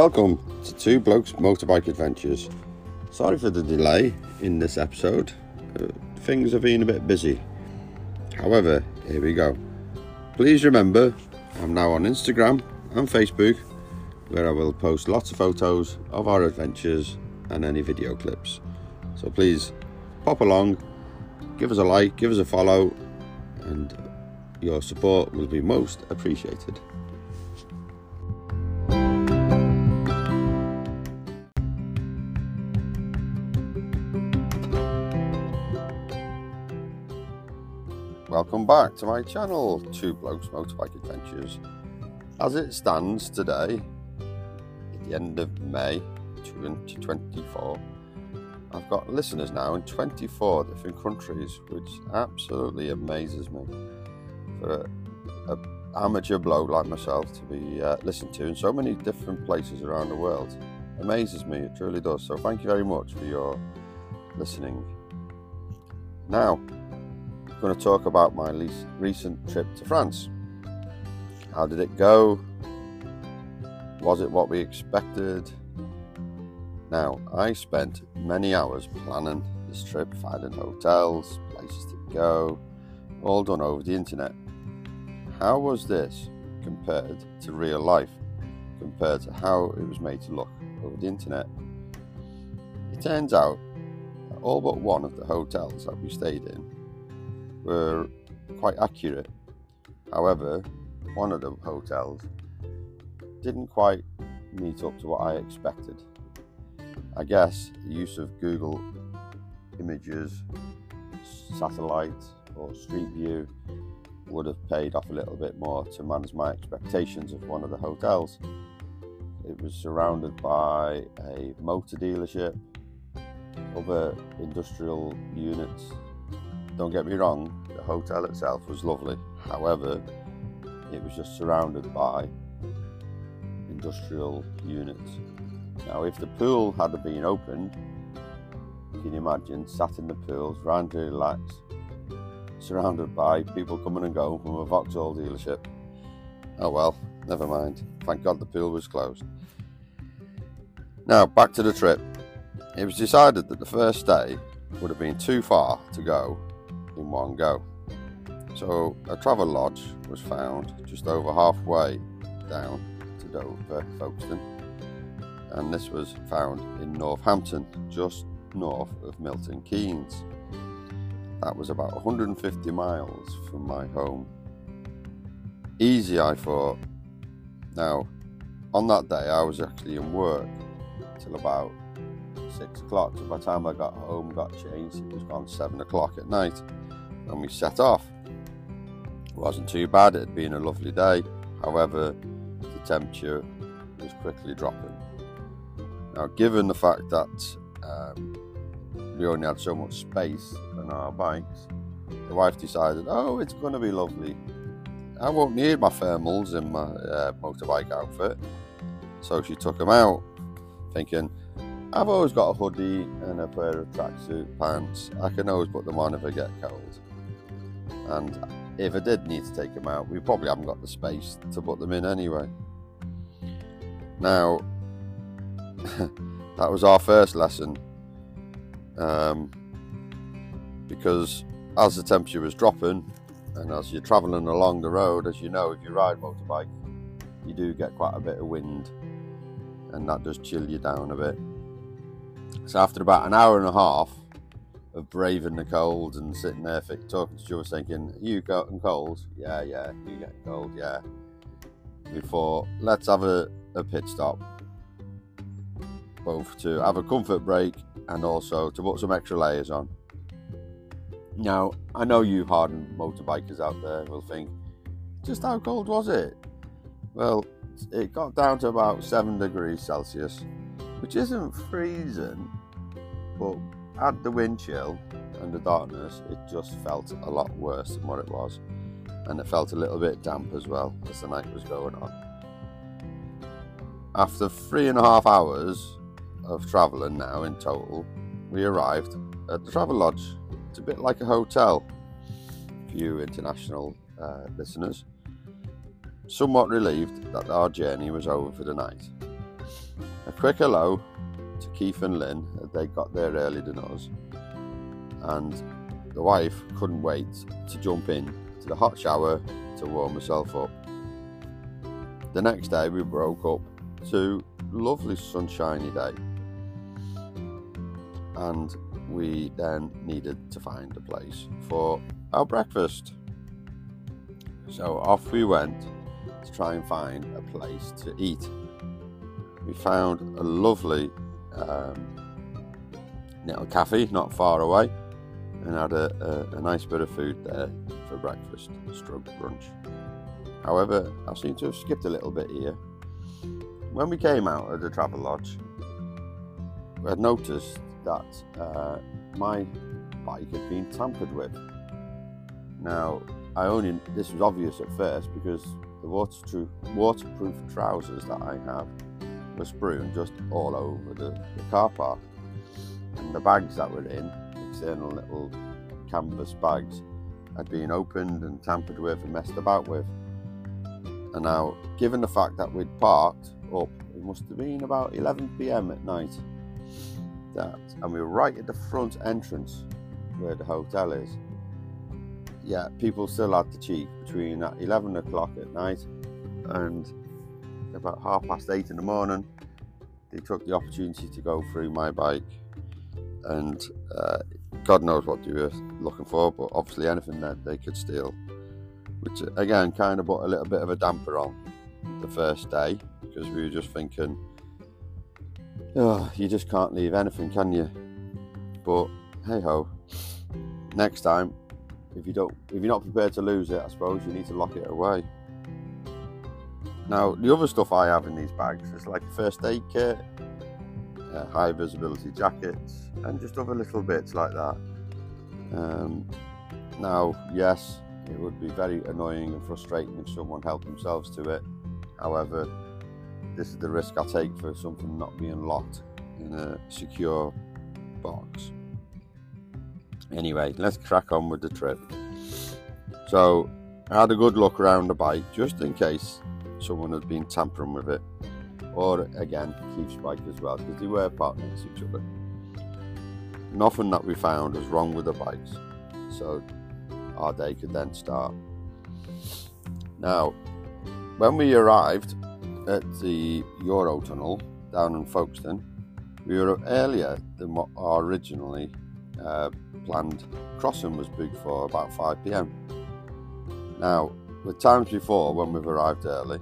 Welcome to Two Blokes Motorbike Adventures. Sorry for the delay in this episode. Uh, things have been a bit busy. However, here we go. Please remember, I'm now on Instagram and Facebook where I will post lots of photos of our adventures and any video clips. So please pop along, give us a like, give us a follow, and your support will be most appreciated. Welcome back to my channel, Two Blokes Motorbike Adventures. As it stands today, at the end of May 2024, I've got listeners now in 24 different countries, which absolutely amazes me. For an amateur bloke like myself to be uh, listened to in so many different places around the world amazes me, it truly does. So, thank you very much for your listening. Now, going to talk about my least recent trip to France. How did it go? Was it what we expected? Now, I spent many hours planning this trip, finding hotels, places to go, all done over the internet. How was this compared to real life, compared to how it was made to look over the internet? It turns out that all but one of the hotels that we stayed in were quite accurate. However, one of the hotels didn't quite meet up to what I expected. I guess the use of Google Images, satellite, or Street View would have paid off a little bit more to manage my expectations of one of the hotels. It was surrounded by a motor dealership, other industrial units. Don't get me wrong, the hotel itself was lovely. However, it was just surrounded by industrial units. Now, if the pool had been opened, can you imagine sat in the pools, round to relax, surrounded by people coming and going from a Vauxhall dealership? Oh well, never mind. Thank God the pool was closed. Now, back to the trip. It was decided that the first day would have been too far to go in one go. So, a travel lodge was found just over halfway down to Dover, Folkestone and this was found in Northampton, just north of Milton Keynes. That was about 150 miles from my home. Easy, I thought. Now, on that day, I was actually in work till about six o'clock. So by the time I got home, got changed, it was gone seven o'clock at night, and we set off. It wasn't too bad, it had been a lovely day. However, the temperature was quickly dropping. Now, given the fact that um, we only had so much space on our bikes, the wife decided, oh, it's going to be lovely. I won't need my thermals in my uh, motorbike outfit. So she took them out, thinking, I've always got a hoodie and a pair of tracksuit pants. I can always put them on if I get cold. And if I did need to take them out, we probably haven't got the space to put them in anyway. Now, that was our first lesson. Um, because as the temperature was dropping, and as you're travelling along the road, as you know, if you ride motorbike, you do get quite a bit of wind, and that does chill you down a bit. So after about an hour and a half of braving the cold and sitting there talking to Joe, thinking, "You getting cold? Yeah, yeah. You getting cold? Yeah." Before let's have a, a pit stop both to have a comfort break and also to put some extra layers on. Now, I know you hardened motorbikers out there will think, just how cold was it? Well, it got down to about 7 degrees Celsius, which isn't freezing, but add the wind chill and the darkness, it just felt a lot worse than what it was. And it felt a little bit damp as well as the night was going on. After three and a half hours of travelling now in total, we arrived at the Travel Lodge. It's a bit like a hotel for you international uh, listeners. Somewhat relieved that our journey was over for the night. A quick hello to Keith and Lynn. They got there earlier than us, and the wife couldn't wait to jump in to the hot shower to warm herself up. The next day, we broke up to lovely sunshiny day, and we then needed to find a place for our breakfast. So off we went to try and find a place to eat. We found a lovely um, little cafe not far away and had a, a, a, nice bit of food there for breakfast, stroke brunch. However, I seem to have skipped a little bit here. When we came out of the travel lodge, had noticed that uh, my bike had been tampered with. Now, I only this was obvious at first because the waterproof, waterproof trousers that I have were strewn just all over the, the car park, and the bags that were in, external little canvas bags, had been opened and tampered with and messed about with. And now, given the fact that we'd parked up, it must have been about 11 pm at night that, and we were right at the front entrance where the hotel is. Yeah, people still had to cheek between 11 o'clock at night and about half past eight in the morning. They took the opportunity to go through my bike, and uh, God knows what they were looking for, but obviously anything that they could steal. Which again kind of put a little bit of a damper on the first day because we were just thinking oh, you just can't leave anything, can you? But hey ho, next time, if you don't, if you're not prepared to lose it, I suppose you need to lock it away. Now, the other stuff I have in these bags is like a first aid kit, uh, high visibility jackets, and just other little bits like that. Um, now, yes, it would be very annoying and frustrating if someone helped themselves to it. However, this is the risk I take for something not being locked in a secure box. Anyway, let's crack on with the trip. So, I had a good look around the bike just in case someone has been tampering with it, or again, Keith's bike as well, because they were to each other. Nothing that we found was wrong with the bikes, so our day could then start. Now, when we arrived at the Eurotunnel down in Folkestone, we were earlier than what our originally uh, planned crossing was booked for about 5 pm. Now, with times before when we've arrived early,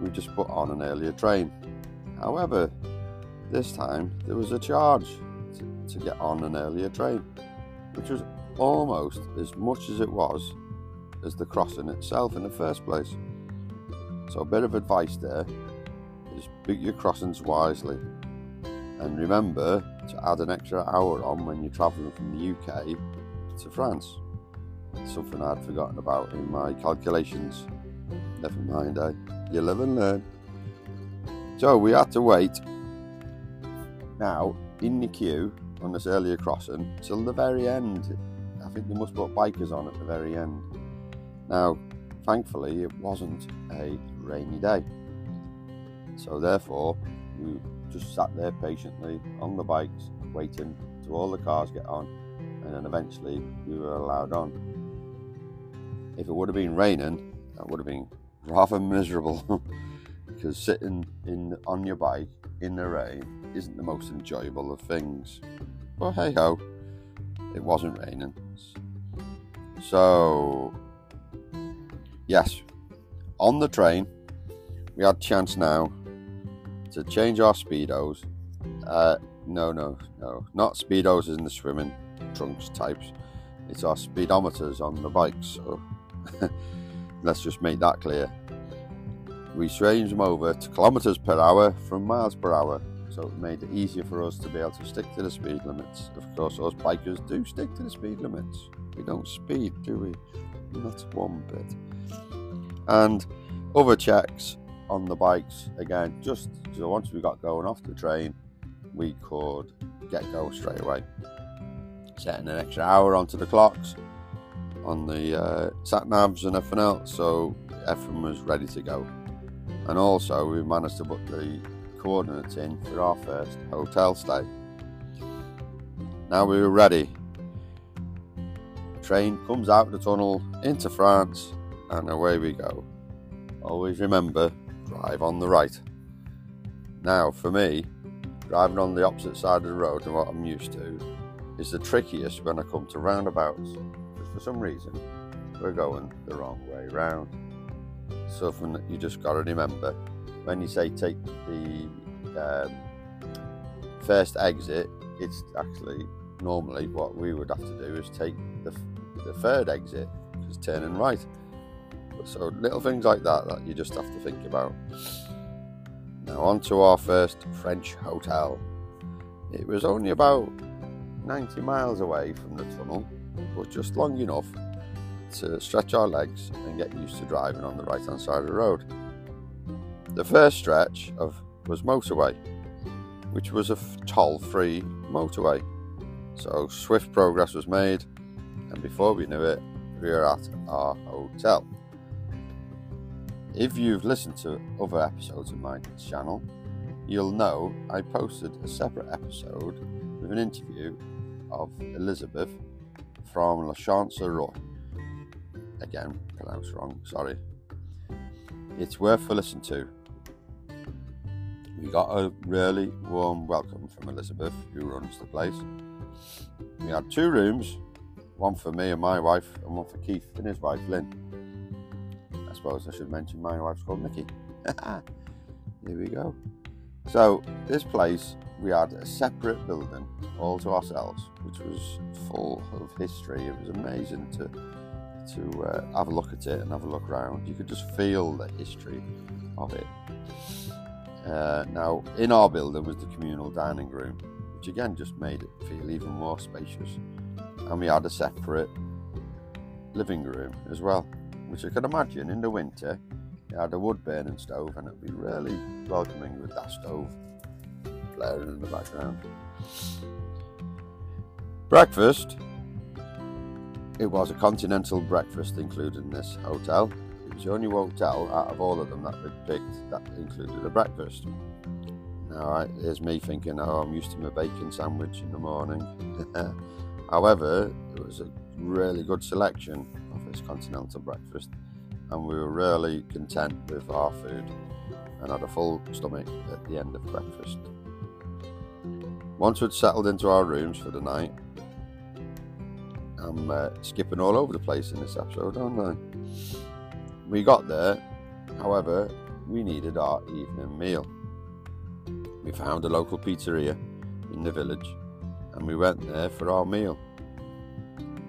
we just put on an earlier train. However, this time there was a charge to, to get on an earlier train, which was almost as much as it was as the crossing itself in the first place. So, a bit of advice there is book your crossings wisely. And remember to add an extra hour on when you're travelling from the UK to France. Something I'd forgotten about in my calculations. Never mind, eh? You live and learn. So we had to wait now in the queue on this earlier crossing till the very end. I think they must put bikers on at the very end. Now, thankfully, it wasn't a rainy day. So therefore, we just sat there patiently on the bikes, waiting till all the cars get on, and then eventually we were allowed on. If it would have been raining, that would have been rather miserable, because sitting in on your bike in the rain isn't the most enjoyable of things. But hey ho, it wasn't raining. So, yes, on the train, we had chance now to change our speedos. Uh, no, no, no, not speedos in the swimming trunks types. It's our speedometers on the bikes. So let's just make that clear. We changed them over to kilometers per hour from miles per hour, so it made it easier for us to be able to stick to the speed limits. Of course, us bikers do stick to the speed limits. We don't speed, do we? Not one bit. And other checks on the bikes again, just so once we got going off the train, we could get going straight away. Setting an extra hour onto the clocks on the uh, sat navs and everything else, so everything was ready to go. And also, we managed to put the coordinates in for our first hotel stay. Now we were ready. Train comes out the tunnel into France, and away we go. Always remember drive on the right. Now, for me, driving on the opposite side of the road than what I'm used to is the trickiest when I come to roundabouts. For some reason, we're going the wrong way round. Something that you just got to remember when you say take the um, first exit, it's actually normally what we would have to do is take the, the third exit, is turning right. So little things like that that you just have to think about. Now on to our first French hotel. It was only about 90 miles away from the tunnel, but just long enough to stretch our legs and get used to driving on the right hand side of the road. The first stretch of was motorway, which was a toll free motorway. So swift progress was made, and before we knew it, we were at our hotel. If you've listened to other episodes of my channel, you'll know I posted a separate episode with an interview of Elizabeth from La Chance Chancellerie. Again, pronounced wrong, sorry. It's worth a listen to. We got a really warm welcome from Elizabeth, who runs the place. We had two rooms, one for me and my wife, and one for Keith and his wife Lynn. I suppose I should mention my wife's called Nikki. Here we go. So, this place, we had a separate building all to ourselves, which was full of history. It was amazing to to uh, have a look at it and have a look around. You could just feel the history of it. Uh, now, in our building was the communal dining room, which again just made it feel even more spacious. And we had a separate living room as well which you can imagine in the winter, you had a wood burning stove and it'd be really welcoming with that stove blaring in the background. Breakfast. It was a continental breakfast included in this hotel. It was the only hotel out of all of them that we picked that included a breakfast. Now, here's me thinking, oh, I'm used to my bacon sandwich in the morning. However, it was a really good selection of this continental breakfast, and we were really content with our food and had a full stomach at the end of breakfast. Once we'd settled into our rooms for the night, I'm uh, skipping all over the place in this episode, aren't I? We got there, however, we needed our evening meal. We found a local pizzeria in the village and we went there for our meal.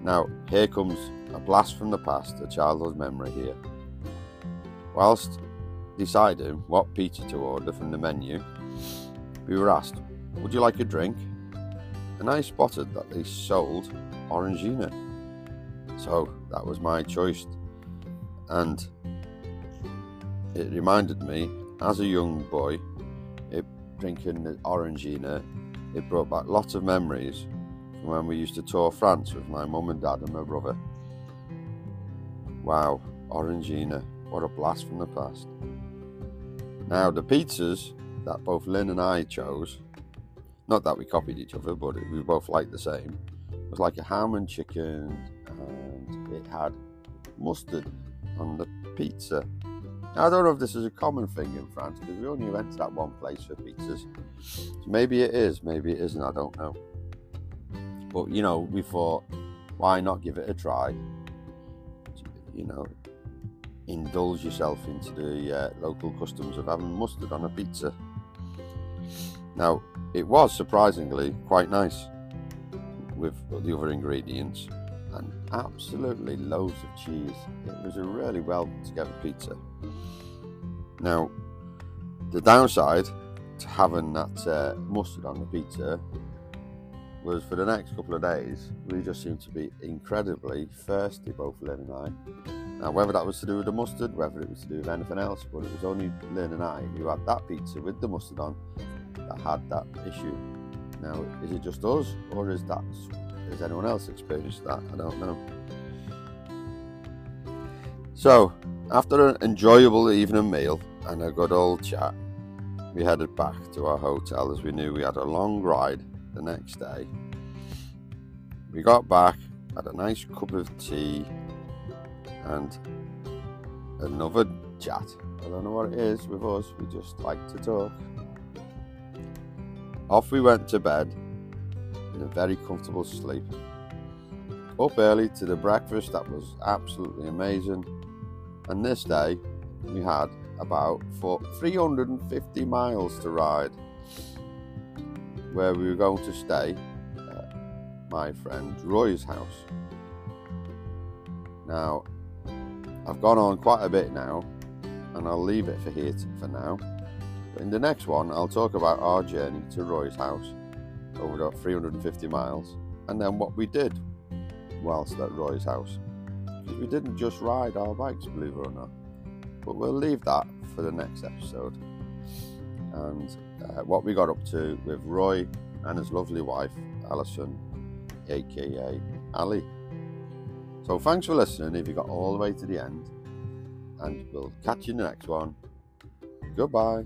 Now, here comes a blast from the past, a childhood memory here. Whilst deciding what pizza to order from the menu, we were asked, Would you like a drink? And I spotted that they sold Orangina. So that was my choice. And it reminded me, as a young boy, it, drinking the Orangina, it brought back lots of memories from when we used to tour France with my mum and dad and my brother. Wow, Orangina, what a blast from the past. Now, the pizzas that both Lynn and I chose, not that we copied each other, but we both liked the same, It was like a ham and chicken, and it had mustard on the pizza. Now, I don't know if this is a common thing in France because we only went to that one place for pizzas. So maybe it is, maybe it isn't, I don't know. But you know, we thought, why not give it a try? You know, indulge yourself into the uh, local customs of having mustard on a pizza. Now, it was surprisingly quite nice with the other ingredients and absolutely loads of cheese. It was a really well together pizza. Now, the downside to having that uh, mustard on the pizza was for the next couple of days, we just seemed to be incredibly thirsty, both Lynn and I. Now, whether that was to do with the mustard, whether it was to do with anything else, but it was only Lynn and I who had that pizza with the mustard on that had that issue. Now, is it just us, or is that has anyone else experienced that? I don't know. So, after an enjoyable evening meal and a good old chat, we headed back to our hotel as we knew we had a long ride the next day. We got back, had a nice cup of tea, and another chat. I don't know what it is with us, we just like to talk. Off we went to bed in a very comfortable sleep. Up early to the breakfast that was absolutely amazing. And this day we had about for 350 miles to ride where we were going to stay at my friend Roy's house. Now, I've gone on quite a bit now, and I'll leave it for here for now. In the next one, I'll talk about our journey to Roy's house over the 350 miles, and then what we did whilst at Roy's house. Because we didn't just ride our bikes, believe it or not. But we'll leave that for the next episode. And uh, what we got up to with Roy and his lovely wife, Alison, aka Ali. So thanks for listening if you got all the way to the end, and we'll catch you in the next one. Goodbye.